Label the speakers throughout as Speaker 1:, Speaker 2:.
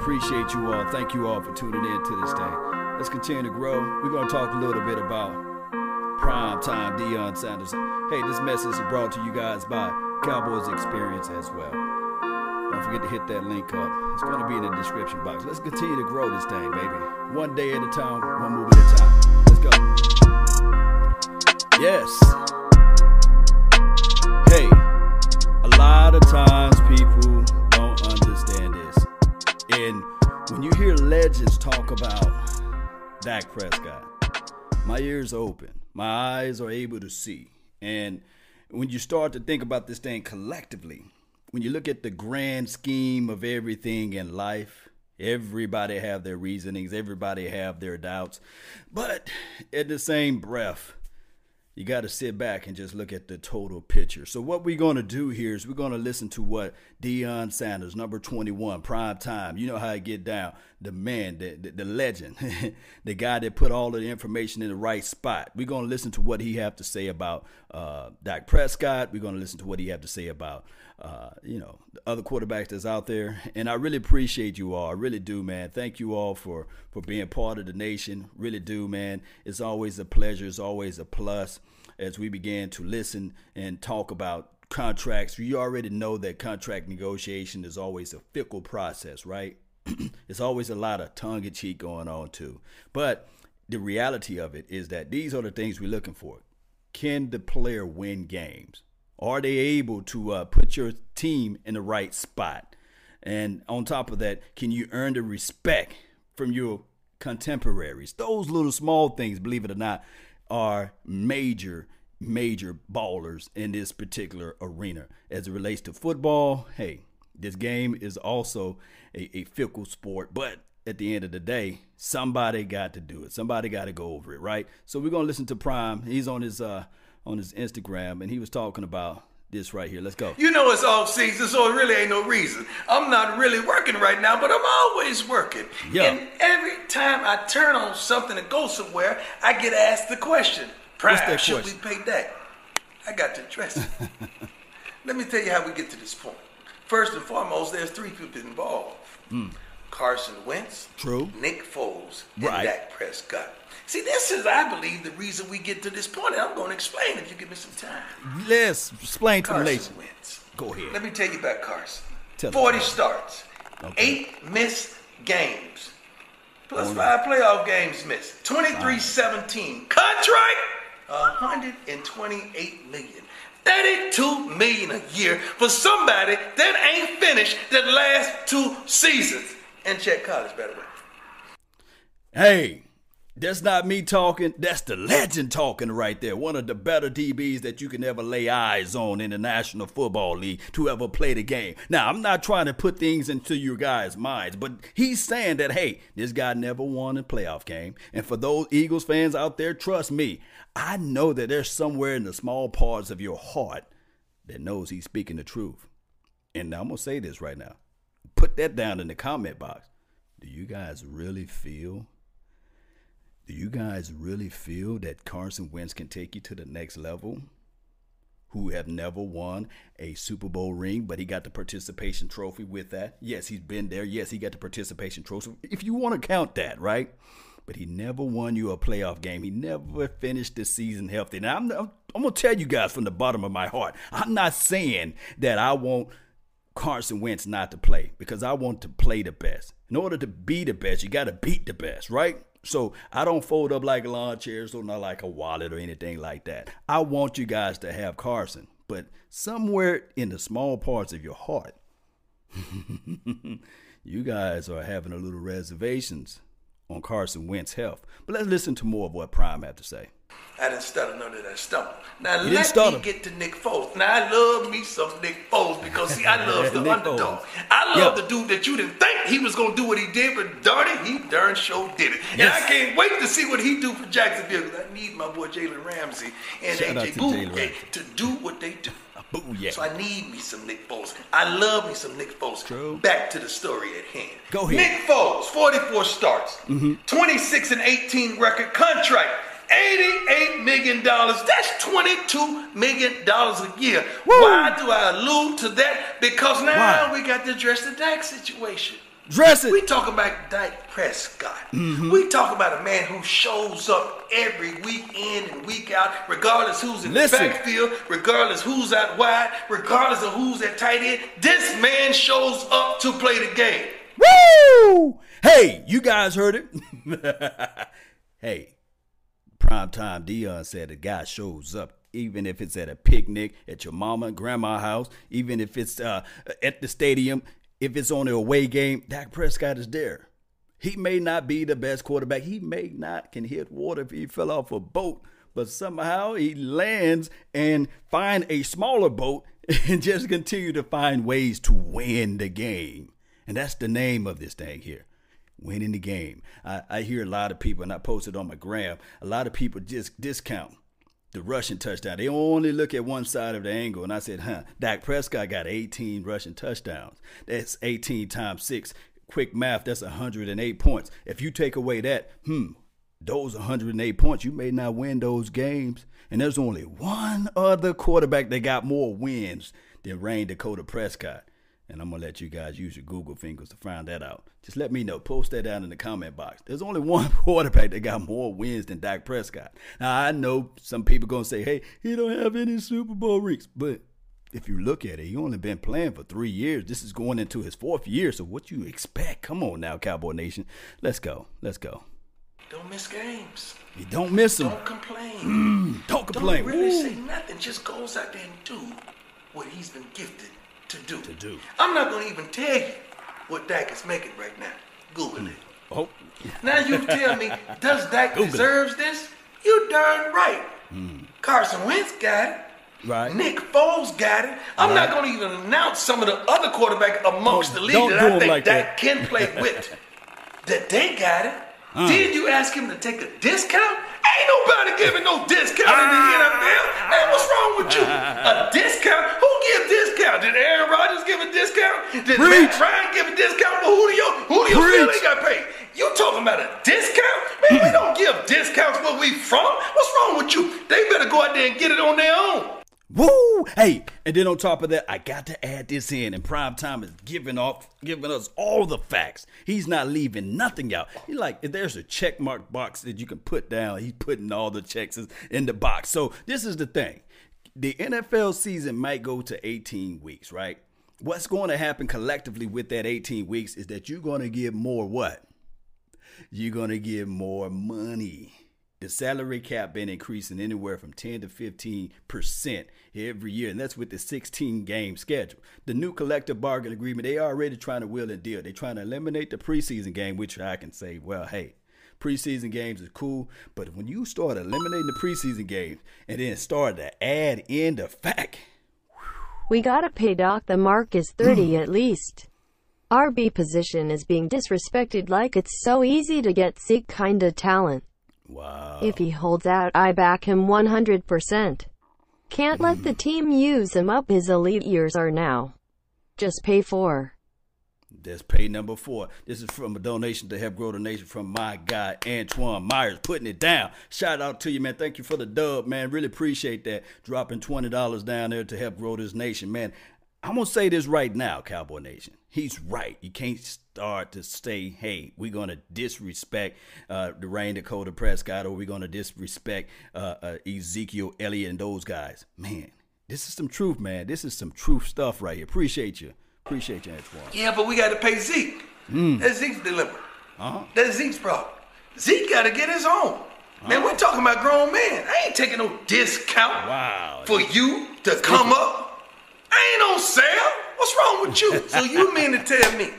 Speaker 1: appreciate you all. Thank you all for tuning in to this day. Let's continue to grow. We're going to talk a little bit about prime time Deion Sanders. Hey, this message is brought to you guys by Cowboys Experience as well. Don't forget to hit that link up. It's going to be in the description box. Let's continue to grow this thing, baby. One day at a time, one move at a time. Let's go. Yes. Hey, a lot of times people. And when you hear legends talk about Dak Prescott, my ears open, my eyes are able to see. And when you start to think about this thing collectively, when you look at the grand scheme of everything in life, everybody have their reasonings, everybody have their doubts. But at the same breath, you got to sit back and just look at the total picture. So what we're going to do here is we're going to listen to what Deion Sanders, number 21, prime time. You know how I get down. The man, the, the, the legend, the guy that put all of the information in the right spot. We're going to listen to what he have to say about uh, Dak Prescott. We're going to listen to what he have to say about uh, you know, the other quarterbacks that's out there. And I really appreciate you all. I really do, man. Thank you all for for being part of the nation. Really do, man. It's always a pleasure. It's always a plus as we begin to listen and talk about contracts. You already know that contract negotiation is always a fickle process, right? it's always a lot of tongue in cheek going on too. But the reality of it is that these are the things we're looking for. Can the player win games? Are they able to uh, put your team in the right spot? And on top of that, can you earn the respect from your contemporaries? Those little small things, believe it or not, are major, major ballers in this particular arena. As it relates to football, hey, this game is also a, a fickle sport, but at the end of the day, somebody got to do it. Somebody got to go over it, right? So we're gonna listen to Prime. He's on his uh on his Instagram, and he was talking about this right here. Let's go.
Speaker 2: You know it's off season, so it really ain't no reason. I'm not really working right now, but I'm always working.
Speaker 1: Yeah.
Speaker 2: And every time I turn on something to go somewhere, I get asked the question, Prime, should
Speaker 1: question?
Speaker 2: we pay that? I got to address it. Let me tell you how we get to this point. First and foremost, there's three people involved. Carson Wentz.
Speaker 1: True.
Speaker 2: Nick Foles, and
Speaker 1: Right.
Speaker 2: Dak Prescott. See, this is, I believe, the reason we get to this point. And I'm going to explain if you give me some time.
Speaker 1: Let's explain to the
Speaker 2: Carson. Wentz.
Speaker 1: Go ahead.
Speaker 2: Let me tell you about Carson.
Speaker 1: Tell
Speaker 2: 40
Speaker 1: about
Speaker 2: starts,
Speaker 1: Okay.
Speaker 2: eight missed games, plus five playoff games missed. 23 17. Contract 128 million. 32 million a year for somebody that ain't finished the last two seasons. And check college, by the way.
Speaker 1: Hey, that's not me talking. That's the legend talking right there. One of the better DBs that you can ever lay eyes on in the National Football League to ever play the game. Now, I'm not trying to put things into your guys' minds, but he's saying that, hey, this guy never won a playoff game. And for those Eagles fans out there, trust me, I know that there's somewhere in the small parts of your heart that knows he's speaking the truth. And I'm going to say this right now. Put that down in the comment box. Do you guys really feel do you guys really feel that Carson Wentz can take you to the next level? Who have never won a Super Bowl ring, but he got the participation trophy with that. Yes, he's been there. Yes, he got the participation trophy. If you want to count that, right? But he never won you a playoff game. He never finished the season healthy. Now, I'm, I'm, I'm going to tell you guys from the bottom of my heart, I'm not saying that I want Carson Wentz not to play because I want to play the best. In order to be the best, you got to beat the best, right? So I don't fold up like lawn chair, so not like a wallet or anything like that. I want you guys to have Carson, but somewhere in the small parts of your heart, you guys are having a little reservations on Carson Wentz's health. But let's listen to more of what Prime had to say.
Speaker 2: I didn't stutter, nor did I stumble. Now
Speaker 1: didn't
Speaker 2: let me get to Nick Foles. Now I love me some Nick Foles because see, I love the underdog.
Speaker 1: Foles.
Speaker 2: I love
Speaker 1: Yep.
Speaker 2: the dude that you didn't think he was gonna do what he did, but darn it, he darn sure did it. And I can't wait to see what he do for Jacksonville because I need my boy Jalen Ramsey and
Speaker 1: Shout out
Speaker 2: AJ
Speaker 1: to
Speaker 2: Boo
Speaker 1: Jalen Ramsey.
Speaker 2: to do what they do.
Speaker 1: Oh, Booyah.
Speaker 2: So I need me some Nick Foles. I love me some Nick Foles.
Speaker 1: True.
Speaker 2: Back to the story at hand.
Speaker 1: Go ahead.
Speaker 2: Nick Foles, 44 starts, mm-hmm. 26 and 18 record contract. $88 million. That's $22 million a year. Why do I allude to that? Because now
Speaker 1: Why?
Speaker 2: we got to address the Dak situation.
Speaker 1: Dress it.
Speaker 2: We talk about Dak Prescott. Mm-hmm. We talk about a man who shows up every week in and week out, regardless who's in Listen. the backfield, regardless who's out wide, regardless of who's at tight end. This man shows up to play the game.
Speaker 1: Woo! Hey, you guys heard it. hey, primetime Deion said the guy shows up even if it's at a picnic at your mama and grandma house, even if it's uh, at the stadium, if it's on the away game, Dak Prescott is there. He may not be the best quarterback. He may not can hit water if he fell off a boat, but somehow he lands and find a smaller boat and just continue to find ways to win the game. And that's the name of this thing here. Winning the game. I, I hear a lot of people, and I posted on my gram, a lot of people just discount the rushing touchdown. They only look at one side of the angle. And I said, huh, Dak Prescott got 18 rushing touchdowns. That's 18 times six. Quick math, that's 108 points. If you take away that, hmm, those 108 points, you may not win those games. And there's only one other quarterback that got more wins than Rayne Dakota Prescott. And I'm gonna let you guys use your Google fingers to find that out. Just let me know. Post that down in the comment box. There's only one quarterback that got more wins than Dak Prescott. Now I know some people gonna say, "Hey, he don't have any Super Bowl rings," but if you look at it, he only been playing for three years. This is going into his fourth year. So what you expect? Come on now, Cowboy Nation. Let's go. Let's go.
Speaker 2: Don't miss games.
Speaker 1: You don't miss them.
Speaker 2: Don't complain.
Speaker 1: Mm, don't complain.
Speaker 2: Don't really Ooh. say nothing. Just goes out there and do what he's been gifted to do.
Speaker 1: To do.
Speaker 2: I'm not going to even tell you what Dak is making right now. Google it.
Speaker 1: Oh.
Speaker 2: Now you tell me, does Dak Google deserves it. this? You darn right. Mm. Carson Wentz got it.
Speaker 1: Right.
Speaker 2: Nick Foles got it. I'm right. not going to even announce some of the other quarterbacks amongst oh, the league that I think like Dak that. can play with. that they got it. Uh. Did you ask him to take a discount? Ain't nobody giving no discount in the ah. NFL. Hey, what's wrong with you? A discount? Who give discount? Did Aaron Rodgers give a discount? Did Preach. Matt Ryan give a discount for Julio? Julio still ain't got paid. You talking about a discount? Man, we don't give discounts where we from. What's wrong with you? They better go out there and get it on their own.
Speaker 1: Woo! Hey, and then on top of that, I got to add this in. And Prime Time is giving off, giving us all the facts. He's not leaving nothing out. He like, if there's a check mark box that you can put down, he's putting all the checks in the box. So this is the thing: the NFL season might go to 18 weeks, right? What's going to happen collectively with that 18 weeks is that you're going to give more what? You're going to give more money the salary cap been increasing anywhere from 10 to 15 percent every year and that's with the 16 game schedule. The new collective bargain agreement they are already trying to wheel and deal. They're trying to eliminate the preseason game which i can say well hey preseason games is cool but when you start eliminating the preseason games and then start to add in the fact
Speaker 3: we gotta pay Dak the mark is 30 mm. at least. Rb position is being disrespected like it's so easy to get sick kinda talent
Speaker 1: Wow.
Speaker 3: If he holds out, I back him 100%. Can't let the team use him up his elite years are now. Just pay for.
Speaker 1: That's pay number four. This is from a donation to help grow the nation from my guy Antoine Myers, putting it down. Shout out to you, man. Thank you for the dub, man. Really appreciate that. Dropping twenty dollars down there to help grow this nation, man. I'm gonna say this right now, Cowboy Nation. He's right. You can't start to say, "Hey, we're gonna disrespect uh, the Rayne Dakota Prescott, or we're gonna disrespect uh, uh, Ezekiel Elliott and those guys." Man, this is some truth, man. This is some truth stuff right here. Appreciate you. Appreciate you, Antoine.
Speaker 2: Yeah, but we got to pay Zeke. Mm. That's Zeke's delivery. Uh-huh. That's Zeke's problem. Zeke got to get his own. Uh-huh. Man, we're talking about grown men. I ain't taking no discount
Speaker 1: wow.
Speaker 2: for you to come up I ain't on sale. What's wrong with you? so you mean to tell me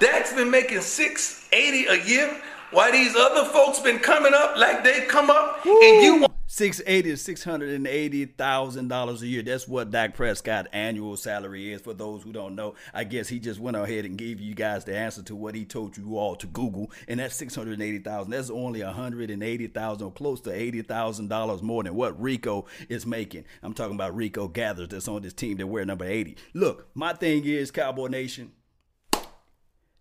Speaker 2: Dak's been making 680 a year Why these other folks been coming up like they come up Woo. and you want
Speaker 1: Six eighty to six hundred and eighty thousand dollars a year. That's what Dak Prescott annual salary is. For those who don't know, I guess he just went ahead and gave you guys the answer to what he told you all to Google, and that's six hundred eighty thousand. That's only a hundred and eighty thousand, or close to eighty thousand dollars more than what Rico is making. I'm talking about Rico Gathers that's on this team that wear number eighty. Look, my thing is Cowboy Nation.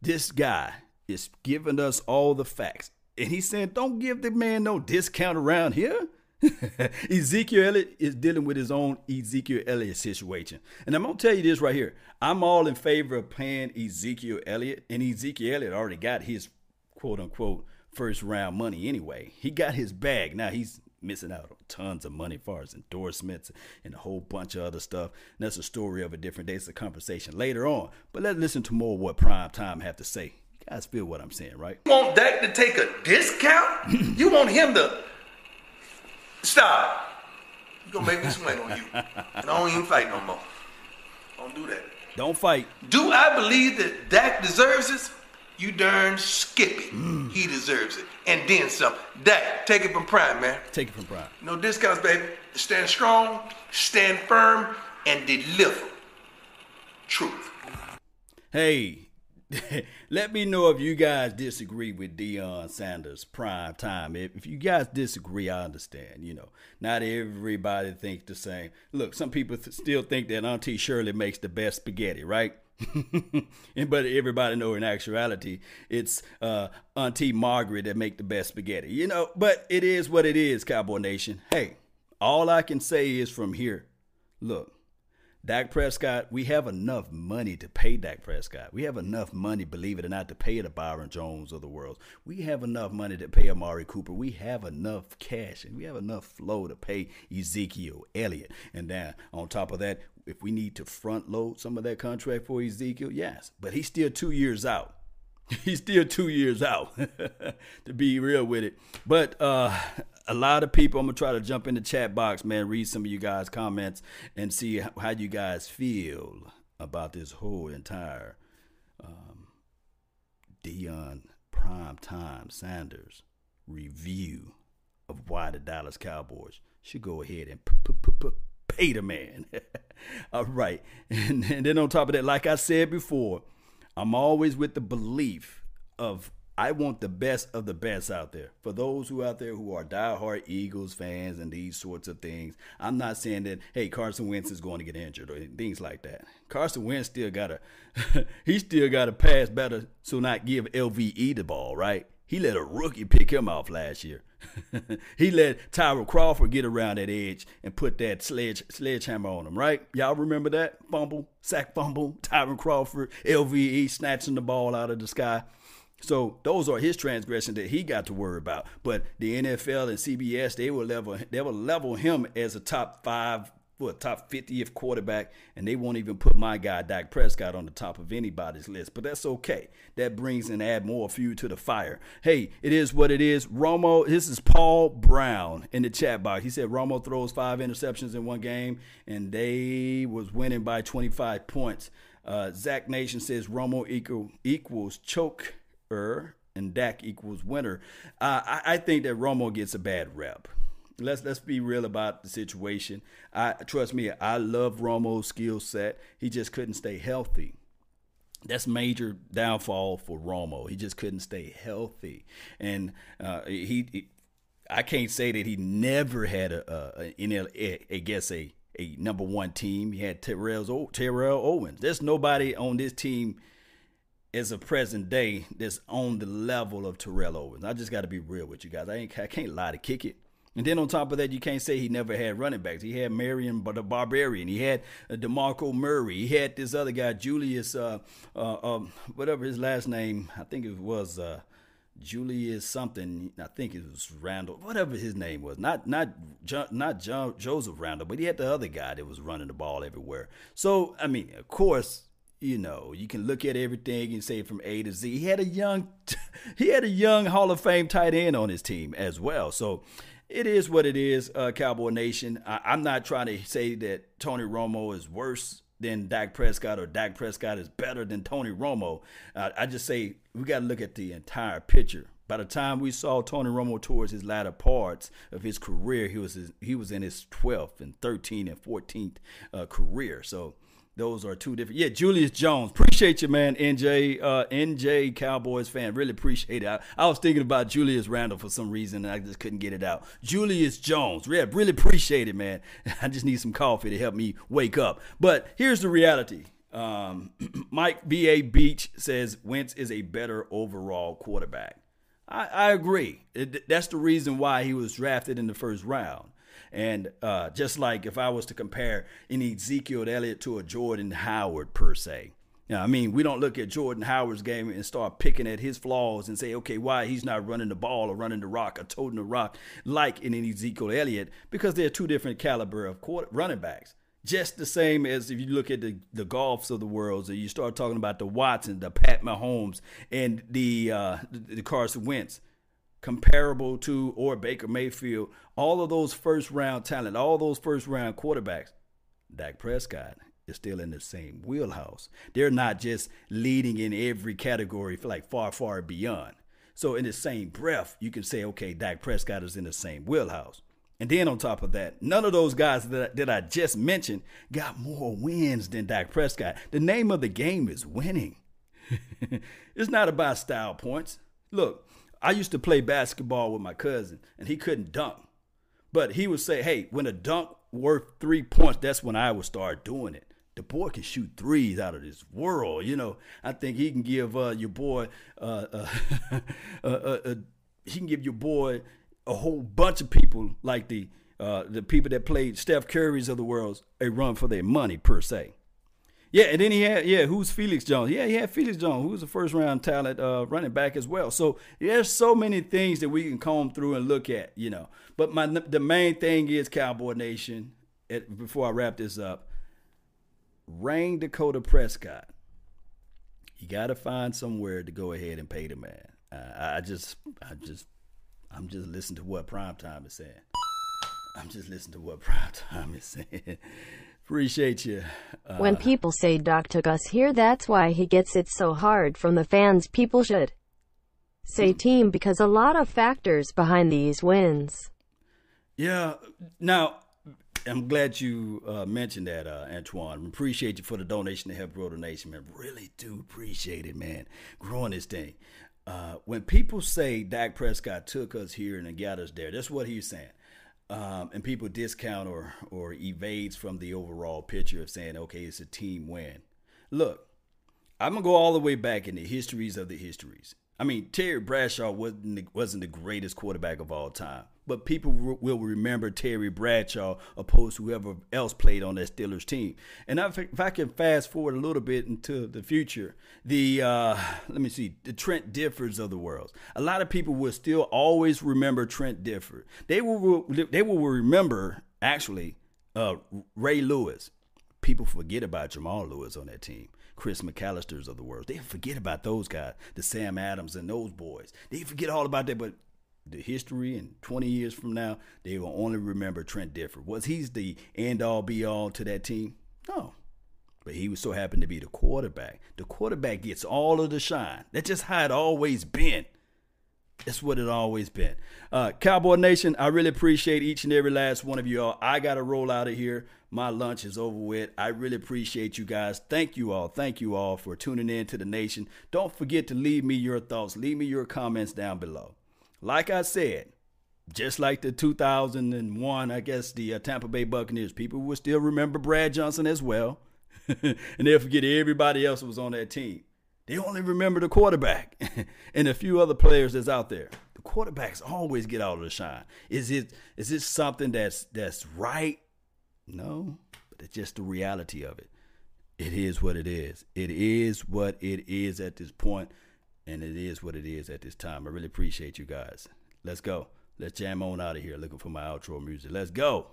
Speaker 1: This guy is giving us all the facts. And he's saying, don't give the man no discount around here. Ezekiel Elliott is dealing with his own Ezekiel Elliott situation. And I'm going to tell you this right here. I'm all in favor of paying Ezekiel Elliott, and Ezekiel Elliott already got his quote unquote first round money anyway. He got his bag. Now he's missing out on tons of money as far as endorsements and a whole bunch of other stuff. And that's a story of a different day. It's a conversation later on. But let's listen to more what Prime Time have to say. You guys feel what I'm saying, right?
Speaker 2: You want Dak to take a discount? you want him to stop. You gonna make me swing on you. And I don't even fight no more. Don't do that.
Speaker 1: Don't fight.
Speaker 2: Do I believe that Dak deserves this? You darn skippy. Mm. He deserves it. And then some. Dak, take it from Prime, man.
Speaker 1: Take it from Prime.
Speaker 2: No discounts, baby. Stand strong, stand firm, and deliver. Truth.
Speaker 1: Hey, let me know if you guys disagree with Deion Sanders prime time. If, if you guys disagree, I understand. You know, not everybody thinks the same. Look, some people th- still think that Auntie Shirley makes the best spaghetti, right? but everybody know in actuality it's uh, Auntie Margaret that make the best spaghetti. You know, but it is what it is, Cowboy Nation. Hey, all I can say is from here, look, Dak Prescott, we have enough money to pay Dak Prescott. We have enough money, believe it or not, to pay the Byron Jones of the world. We have enough money to pay Amari Cooper. We have enough cash and we have enough flow to pay Ezekiel Elliott. And then on top of that, if we need to front load some of that contract for Ezekiel, yes. But he's still two years out. He's still two years out, to be real with it. But uh, a lot of people, I'm gonna try to jump in the chat box, man, read some of you guys' comments and see how you guys feel about this whole entire um, Deion Prime Time Sanders review of why the Dallas Cowboys should go ahead and pay the man. All right. And, and then on top of that, like I said before, I'm always with the belief of I want the best of the best out there. For those who out there who are diehard Eagles fans and these sorts of things, I'm not saying that hey Carson Wentz is going to get injured or things like that. Carson Wentz still got to he still got to pass better, so not give LVE the ball, right? He let a rookie pick him off last year. he let Tyrell Crawford get around that edge and put that sledge sledgehammer on him, right? Y'all remember that? Fumble, sack fumble, Tyrell Crawford, LVE snatching the ball out of the sky. So those are his transgressions that he got to worry about. But the NFL and CBS, they will level they will level him as a top five for top 50th quarterback, and they won't even put my guy Dak Prescott on the top of anybody's list. But that's okay. That brings and add more fuel to the fire. Hey, it is what it is. Romo, this is Paul Brown in the chat box. He said Romo throws five interceptions in one game, and they was winning by 25 points. Uh, Zach Nation says Romo equal, equals choke and Dak equals winner. Uh, I, I think that Romo gets a bad rep let's let's be real about the situation. I trust me, I love Romo's skill set. He just couldn't stay healthy. That's major downfall for Romo. He just couldn't stay healthy, and uh, he, he, I can't say that he never had a, a, a, a I guess a a number one team. He had Terrell Terrell Owens. There's nobody on this team as a present day that's on the level of Terrell Owens. I just got to be real with you guys. I ain't I can't lie to kick it. And then on top of that, you can't say he never had running backs. He had Marion, but the Barbarian. He had uh, Demarco Murray. He had this other guy, Julius, uh, uh, um, whatever his last name. I think it was uh, Julius something. I think it was Randall, whatever his name was. Not not not John, Joseph Randall, but he had the other guy that was running the ball everywhere. So I mean, of course, you know, you can look at everything and say from A to Z. He had a young, he had a young Hall of Fame tight end on his team as well. So it is what it is, uh, Cowboy Nation. I, am not trying to say that Tony Romo is worse than Dak Prescott or Dak Prescott is better than Tony Romo. Uh, I just say we got to look at the entire picture. By the time we saw Tony Romo towards his latter parts of his career, he was his, he was in his 12th and 13th and 14th uh, career. So those are two different. Yeah, Julius Jones. Appreciate you, man. NJ, uh, NJ Cowboys fan. Really appreciate it. I, I, was thinking about Julius Randle for some reason, and I just couldn't get it out. Julius Jones. Yeah, really appreciate it, man. I just need some coffee to help me wake up. But here's the reality. Um, Mike B.A. Beach says Wentz is a better overall quarterback. I, I agree. It, that's the reason why he was drafted in the first round. And uh, just like if I was to compare an Ezekiel Elliott to a Jordan Howard per se, know, I mean, we don't look at Jordan Howard's game and start picking at his flaws and say, okay, why he's not running the ball or running the rock or toting the rock like in an Ezekiel Elliott because they're two different caliber of running backs. Just the same as if you look at the, the Goffs of the world, or you start talking about the Watson, the Pat Mahomes, and the uh, the, the Carson Wentz comparable to or Baker Mayfield, all of those first round talent, all those first round quarterbacks, Dak Prescott is still in the same wheelhouse. They're not just leading in every category for like far, far beyond. So in the same breath, you can say, okay, Dak Prescott is in the same wheelhouse. And then on top of that, none of those guys that, that I just mentioned got more wins than Dak Prescott. The name of the game is winning. it's not about style points. Look, I used to play basketball with my cousin, and he couldn't dunk. But he would say, hey, when a dunk worth three points, that's when I would start doing it. The boy can shoot threes out of this world. You know, I think he can give uh, your boy, uh, uh, uh, uh he can give your boy a whole bunch of people like the uh, the people that played Steph Curry's of the world a run for their money per se. Yeah, and then he had yeah, who's Felix Jones? Yeah, he had Felix Jones, who was a first round talent uh, running back as well. So there's so many things that we can comb through and look at, you know. But my the main thing is Cowboy Nation. At, before I wrap this up, Rayne Dakota Prescott. You got to find somewhere to go ahead and pay the man. Uh, I just, I just, I'm just listening to what Prime Time is saying. I'm just listening to what Prime Time is saying. Appreciate you.
Speaker 3: Uh, when people say Dak took us here, that's why he gets it so hard from the fans. People should say team because a lot of factors behind these wins.
Speaker 1: Yeah. Now, I'm glad you uh, mentioned that, uh, Antoine. Appreciate you for the donation to help grow the nation, man. Really do appreciate it, man. Growing this thing. Uh, when people say Dak Prescott took us here and got us there, that's what he's saying um, and people discount or or evades from the overall picture of saying, okay, it's a team win. Look, I'm gonna go all the way back in the histories of the histories. I mean, Terry Bradshaw wasn't the, wasn't the greatest quarterback of all time, but people re- will remember Terry Bradshaw opposed to whoever else played on that Steelers team. And if, if I can fast forward a little bit into the future, the uh, let me see, the Trent Dilfers of the world. A lot of people will still always remember Trent Dilfer. They will they will remember actually uh, Ray Lewis. People forget about Jamal Lewis on that team. Chris McAlisters of the world. They forget about those guys, the Sam Adams and those boys. They forget all about that, but the history and 20 years from now, they will only remember Trent Dilfer. Was he the end all be all to that team? No. But he was so happened to be the quarterback. The quarterback gets all of the shine. That's just how it always been. That's what it always been. Uh, Cowboy Nation, I really appreciate each and every last one of you all. I got to roll out of here. My lunch is over with. I really appreciate you guys. Thank you all. Thank you all for tuning in to the nation. Don't forget to leave me your thoughts. Leave me your comments down below. Like I said, just like the 2001, I guess, the uh, Tampa Bay Buccaneers, people will still remember Brad Johnson as well. and they'll forget everybody else was on that team. They only remember the quarterback and a few other players that's out there. The quarterbacks always get all of the shine. Is it is it something that's that's right? No, but it's just the reality of it. It is what it is. It is what it is at this point, and it is what it is at this time. I really appreciate you guys. Let's go. Let's jam on out of here. Looking for my outro music. Let's go.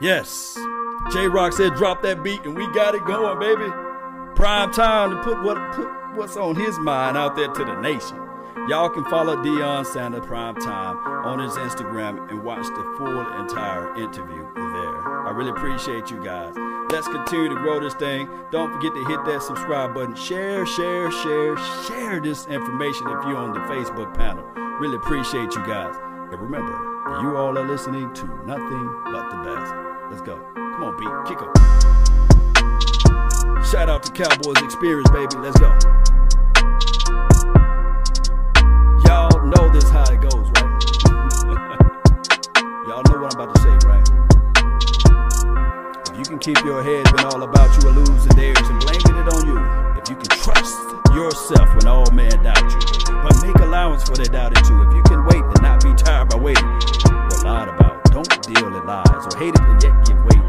Speaker 1: Yes. J Rock said drop that beat and we got it going, baby. Prime time to put what put what's on his mind out there to the nation. Y'all can follow Deion Sanders Prime Time on his Instagram and watch the full entire interview there. I really appreciate you guys. Let's continue to grow this thing. Don't forget to hit that subscribe button. Share, share, share, share this information if you're on the Facebook panel. Really appreciate you guys. And remember, you all are listening to nothing but the best. Let's go. Come on, beat. Kick up. Shout out to Cowboys Experience, baby. Let's go. Y'all know this how it goes, right? Y'all know what I'm about to say, right? If you can keep your head when all about you are losing theirs and blaming it on you. If you can trust yourself when all men doubt you, but make allowance for their doubting too. If you can wait and not be tired by waiting, what lied about, don't deal in lies or hate it and yet give weight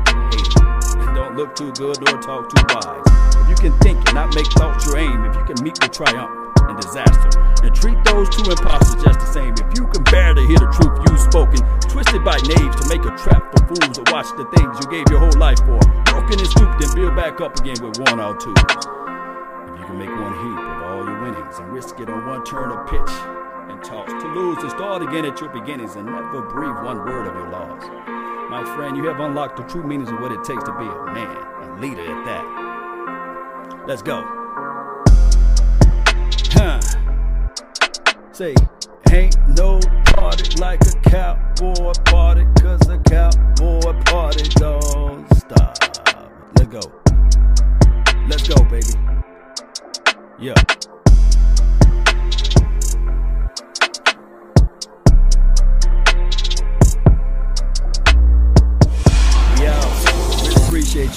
Speaker 1: look too good nor talk too wise. If you can think and not make thoughts your aim, if you can meet with triumph and disaster, and treat those two imposters just the same. If you can bear to hear the truth you've spoken, twisted by knaves to make a trap for fools to watch the things you gave your whole life for, broken and stooped and build back up again with one or two. If you can make one heap of all your winnings and risk it on one turn of pitch and toss to lose and start again at your beginnings and never breathe one word of your loss. My friend, you have unlocked the true meanings of what it takes to be a man, a leader at that. Let's go. Huh. Say, ain't no party like a cowboy party, cause a cowboy party don't stop. Let's go. Let's go, baby. Yeah.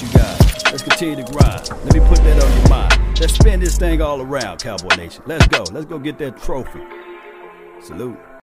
Speaker 1: You guys. Let's continue to grind. Let me put that on your mind. Let's spin this thing all around, Cowboy Nation. Let's go. Let's go get that trophy. Salute.